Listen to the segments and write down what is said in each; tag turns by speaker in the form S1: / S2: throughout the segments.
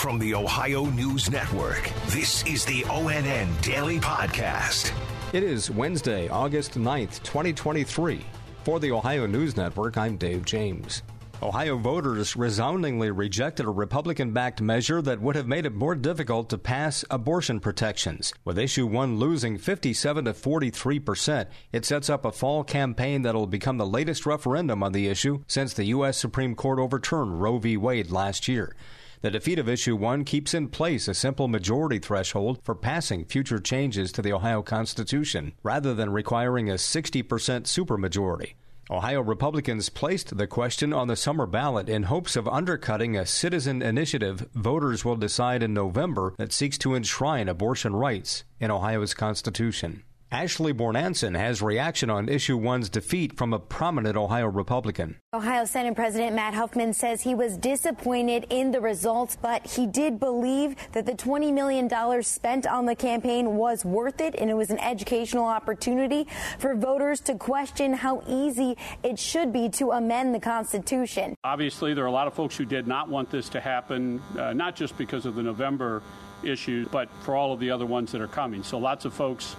S1: From the Ohio News Network, this is the ONN Daily Podcast.
S2: It is Wednesday, August 9th, 2023. For the Ohio News Network, I'm Dave James. Ohio voters resoundingly rejected a Republican backed measure that would have made it more difficult to pass abortion protections. With issue 1 losing 57 to 43 percent, it sets up a fall campaign that will become the latest referendum on the issue since the U.S. Supreme Court overturned Roe v. Wade last year. The defeat of issue 1 keeps in place a simple majority threshold for passing future changes to the Ohio Constitution, rather than requiring a 60% supermajority. Ohio Republicans placed the question on the summer ballot in hopes of undercutting a citizen initiative voters will decide in November that seeks to enshrine abortion rights in Ohio's Constitution. Ashley Bornanson has reaction on issue one's defeat from a prominent Ohio Republican.
S3: Ohio Senate President Matt Huffman says he was disappointed in the results, but he did believe that the $20 million spent on the campaign was worth it and it was an educational opportunity for voters to question how easy it should be to amend the Constitution.
S4: Obviously, there are a lot of folks who did not want this to happen, uh, not just because of the November issue, but for all of the other ones that are coming. So lots of folks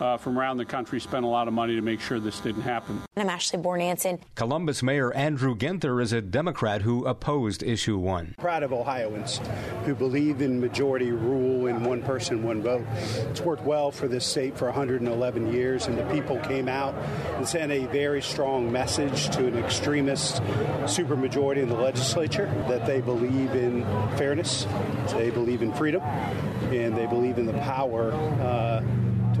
S4: uh, from around the country spent a lot of money to make sure this didn't happen.
S3: I'm Ashley Bornanson.
S2: Columbus Mayor Andrew Ginther is a Democrat who opposed issue one.
S5: Proud of Ohioans who believe in majority rule and one person, one vote. It's worked well for this state for 111 years, and the people came out and sent a very strong message to an extremist supermajority in the legislature that they believe in fairness, they believe in freedom, and they believe in the power. Uh,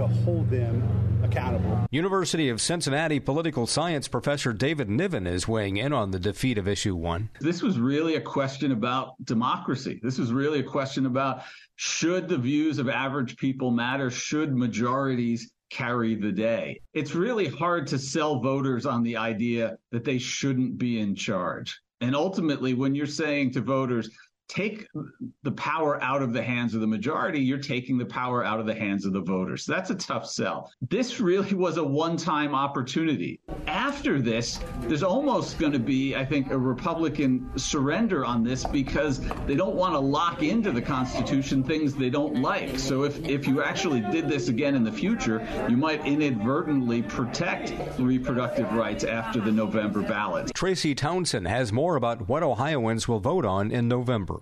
S5: to hold them accountable.
S2: University of Cincinnati political science professor David Niven is weighing in on the defeat of issue one.
S6: This was really a question about democracy. This was really a question about should the views of average people matter? Should majorities carry the day? It's really hard to sell voters on the idea that they shouldn't be in charge. And ultimately, when you're saying to voters, take the power out of the hands of the majority, you're taking the power out of the hands of the voters. That's a tough sell. This really was a one time opportunity. After this, there's almost going to be, I think, a Republican surrender on this because they don't want to lock into the Constitution things they don't like. So if, if you actually did this again in the future, you might inadvertently protect reproductive rights after the November ballot.
S2: Tracy Townsend has more about what Ohioans will vote on in November.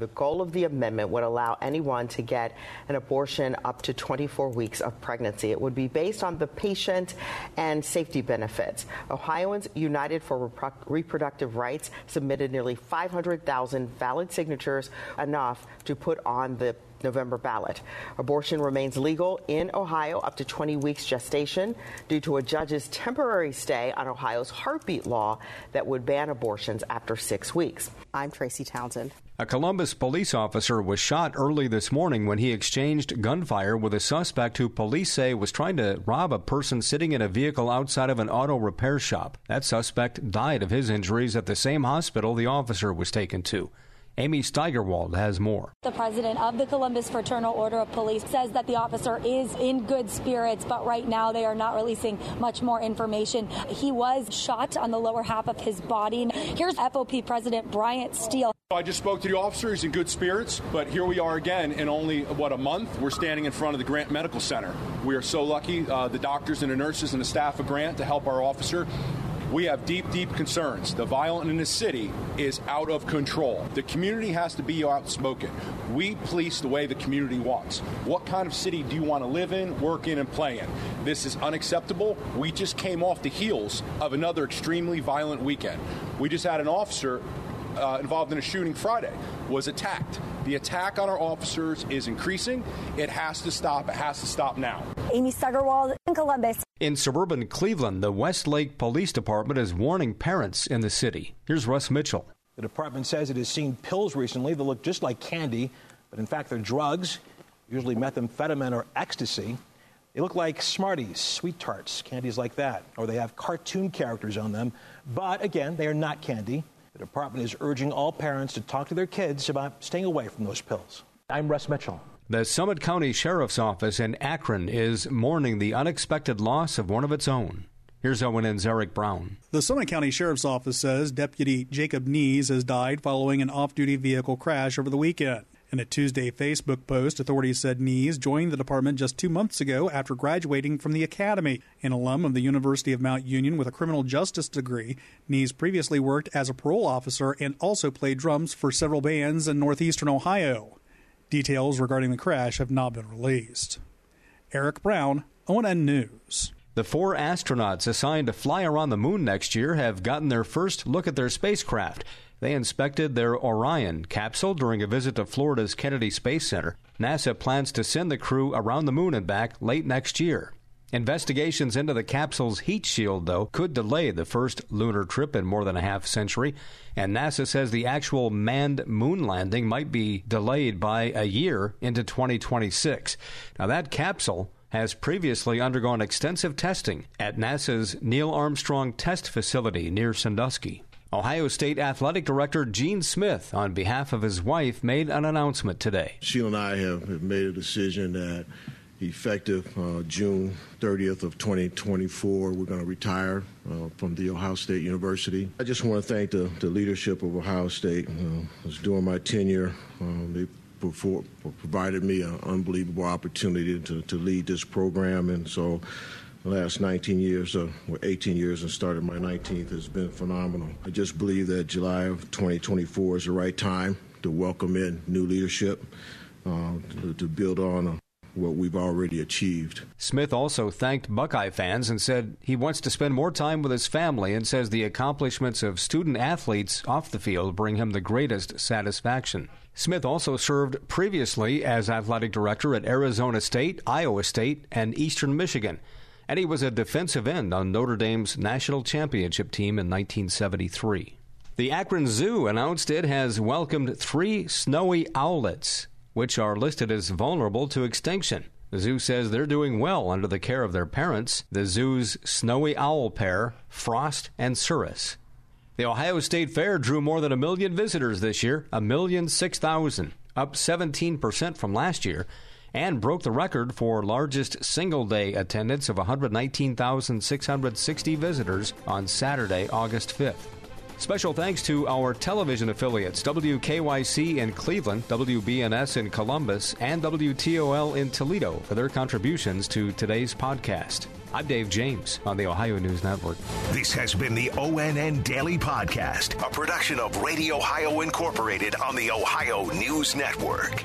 S7: The goal of the amendment would allow anyone to get an abortion up to 24 weeks of pregnancy. It would be based on the patient and safety benefits. Ohioans United for Repro- Reproductive Rights submitted nearly 500,000 valid signatures, enough to put on the November ballot. Abortion remains legal in Ohio up to 20 weeks gestation due to a judge's temporary stay on Ohio's heartbeat law that would ban abortions after six weeks. I'm Tracy Townsend.
S2: A Columbus police officer was shot early this morning when he exchanged gunfire with a suspect who police say was trying to rob a person sitting in a vehicle outside of an auto repair shop. That suspect died of his injuries at the same hospital the officer was taken to. Amy Steigerwald has more.
S8: The president of the Columbus Fraternal Order of Police says that the officer is in good spirits, but right now they are not releasing much more information. He was shot on the lower half of his body. Here's FOP President Brian Steel.
S9: I just spoke to the officer. He's in good spirits, but here we are again in only, what, a month? We're standing in front of the Grant Medical Center. We are so lucky, uh, the doctors and the nurses and the staff of Grant, to help our officer. We have deep, deep concerns. The violence in the city is out of control. The community has to be outspoken. We police the way the community wants. What kind of city do you want to live in, work in, and play in? This is unacceptable. We just came off the heels of another extremely violent weekend. We just had an officer uh, involved in a shooting Friday was attacked. The attack on our officers is increasing. It has to stop. It has to stop now.
S3: Amy Steigerwald in Columbus.
S2: In suburban Cleveland, the Westlake Police Department is warning parents in the city. Here's Russ Mitchell.
S10: The department says it has seen pills recently that look just like candy, but in fact they're drugs, usually methamphetamine or ecstasy. They look like Smarties, Sweet Tarts, candies like that, or they have cartoon characters on them. But again, they are not candy. The department is urging all parents to talk to their kids about staying away from those pills. I'm Russ Mitchell.
S2: The Summit County Sheriff's Office in Akron is mourning the unexpected loss of one of its own. Here's ONN's Eric Brown.
S11: The Summit County Sheriff's Office says Deputy Jacob Nees has died following an off duty vehicle crash over the weekend. In a Tuesday Facebook post, authorities said Nees joined the department just two months ago after graduating from the academy. An alum of the University of Mount Union with a criminal justice degree, Nees previously worked as a parole officer and also played drums for several bands in northeastern Ohio. Details regarding the crash have not been released. Eric Brown, ONN News.
S2: The four astronauts assigned to fly around the moon next year have gotten their first look at their spacecraft. They inspected their Orion capsule during a visit to Florida's Kennedy Space Center. NASA plans to send the crew around the moon and back late next year. Investigations into the capsule's heat shield, though, could delay the first lunar trip in more than a half century, and NASA says the actual manned moon landing might be delayed by a year into 2026. Now, that capsule has previously undergone extensive testing at NASA's Neil Armstrong Test Facility near Sandusky. Ohio State Athletic Director Gene Smith, on behalf of his wife, made an announcement today.
S12: Sheila and I have made a decision that effective uh, June 30th of 2024, we're going to retire uh, from the Ohio State University. I just want to thank the, the leadership of Ohio State. Uh, during my tenure, um, they before, provided me an unbelievable opportunity to, to lead this program. And so last 19 years, uh, or 18 years, and started my 19th, has been phenomenal. I just believe that July of 2024 is the right time to welcome in new leadership, uh, to, to, build on uh, what we've already achieved.
S2: Smith also thanked Buckeye fans and said he wants to spend more time with his family and says the accomplishments of student athletes off the field bring him the greatest satisfaction. Smith also served previously as athletic director at Arizona State, Iowa State, and Eastern Michigan, and he was a defensive end on Notre Dame's national championship team in 1973. The Akron Zoo announced it has welcomed three snowy owlets, which are listed as vulnerable to extinction. The zoo says they're doing well under the care of their parents, the zoo's snowy owl pair, Frost and Cirrus. The Ohio State Fair drew more than a million visitors this year, a million six thousand, up 17% from last year, and broke the record for largest single day attendance of 119,660 visitors on Saturday, August 5th. Special thanks to our television affiliates WKYC in Cleveland, WBNS in Columbus, and WTOL in Toledo for their contributions to today's podcast. I'm Dave James on the Ohio News Network.
S1: This has been the ONN Daily Podcast, a production of Radio Ohio Incorporated on the Ohio News Network.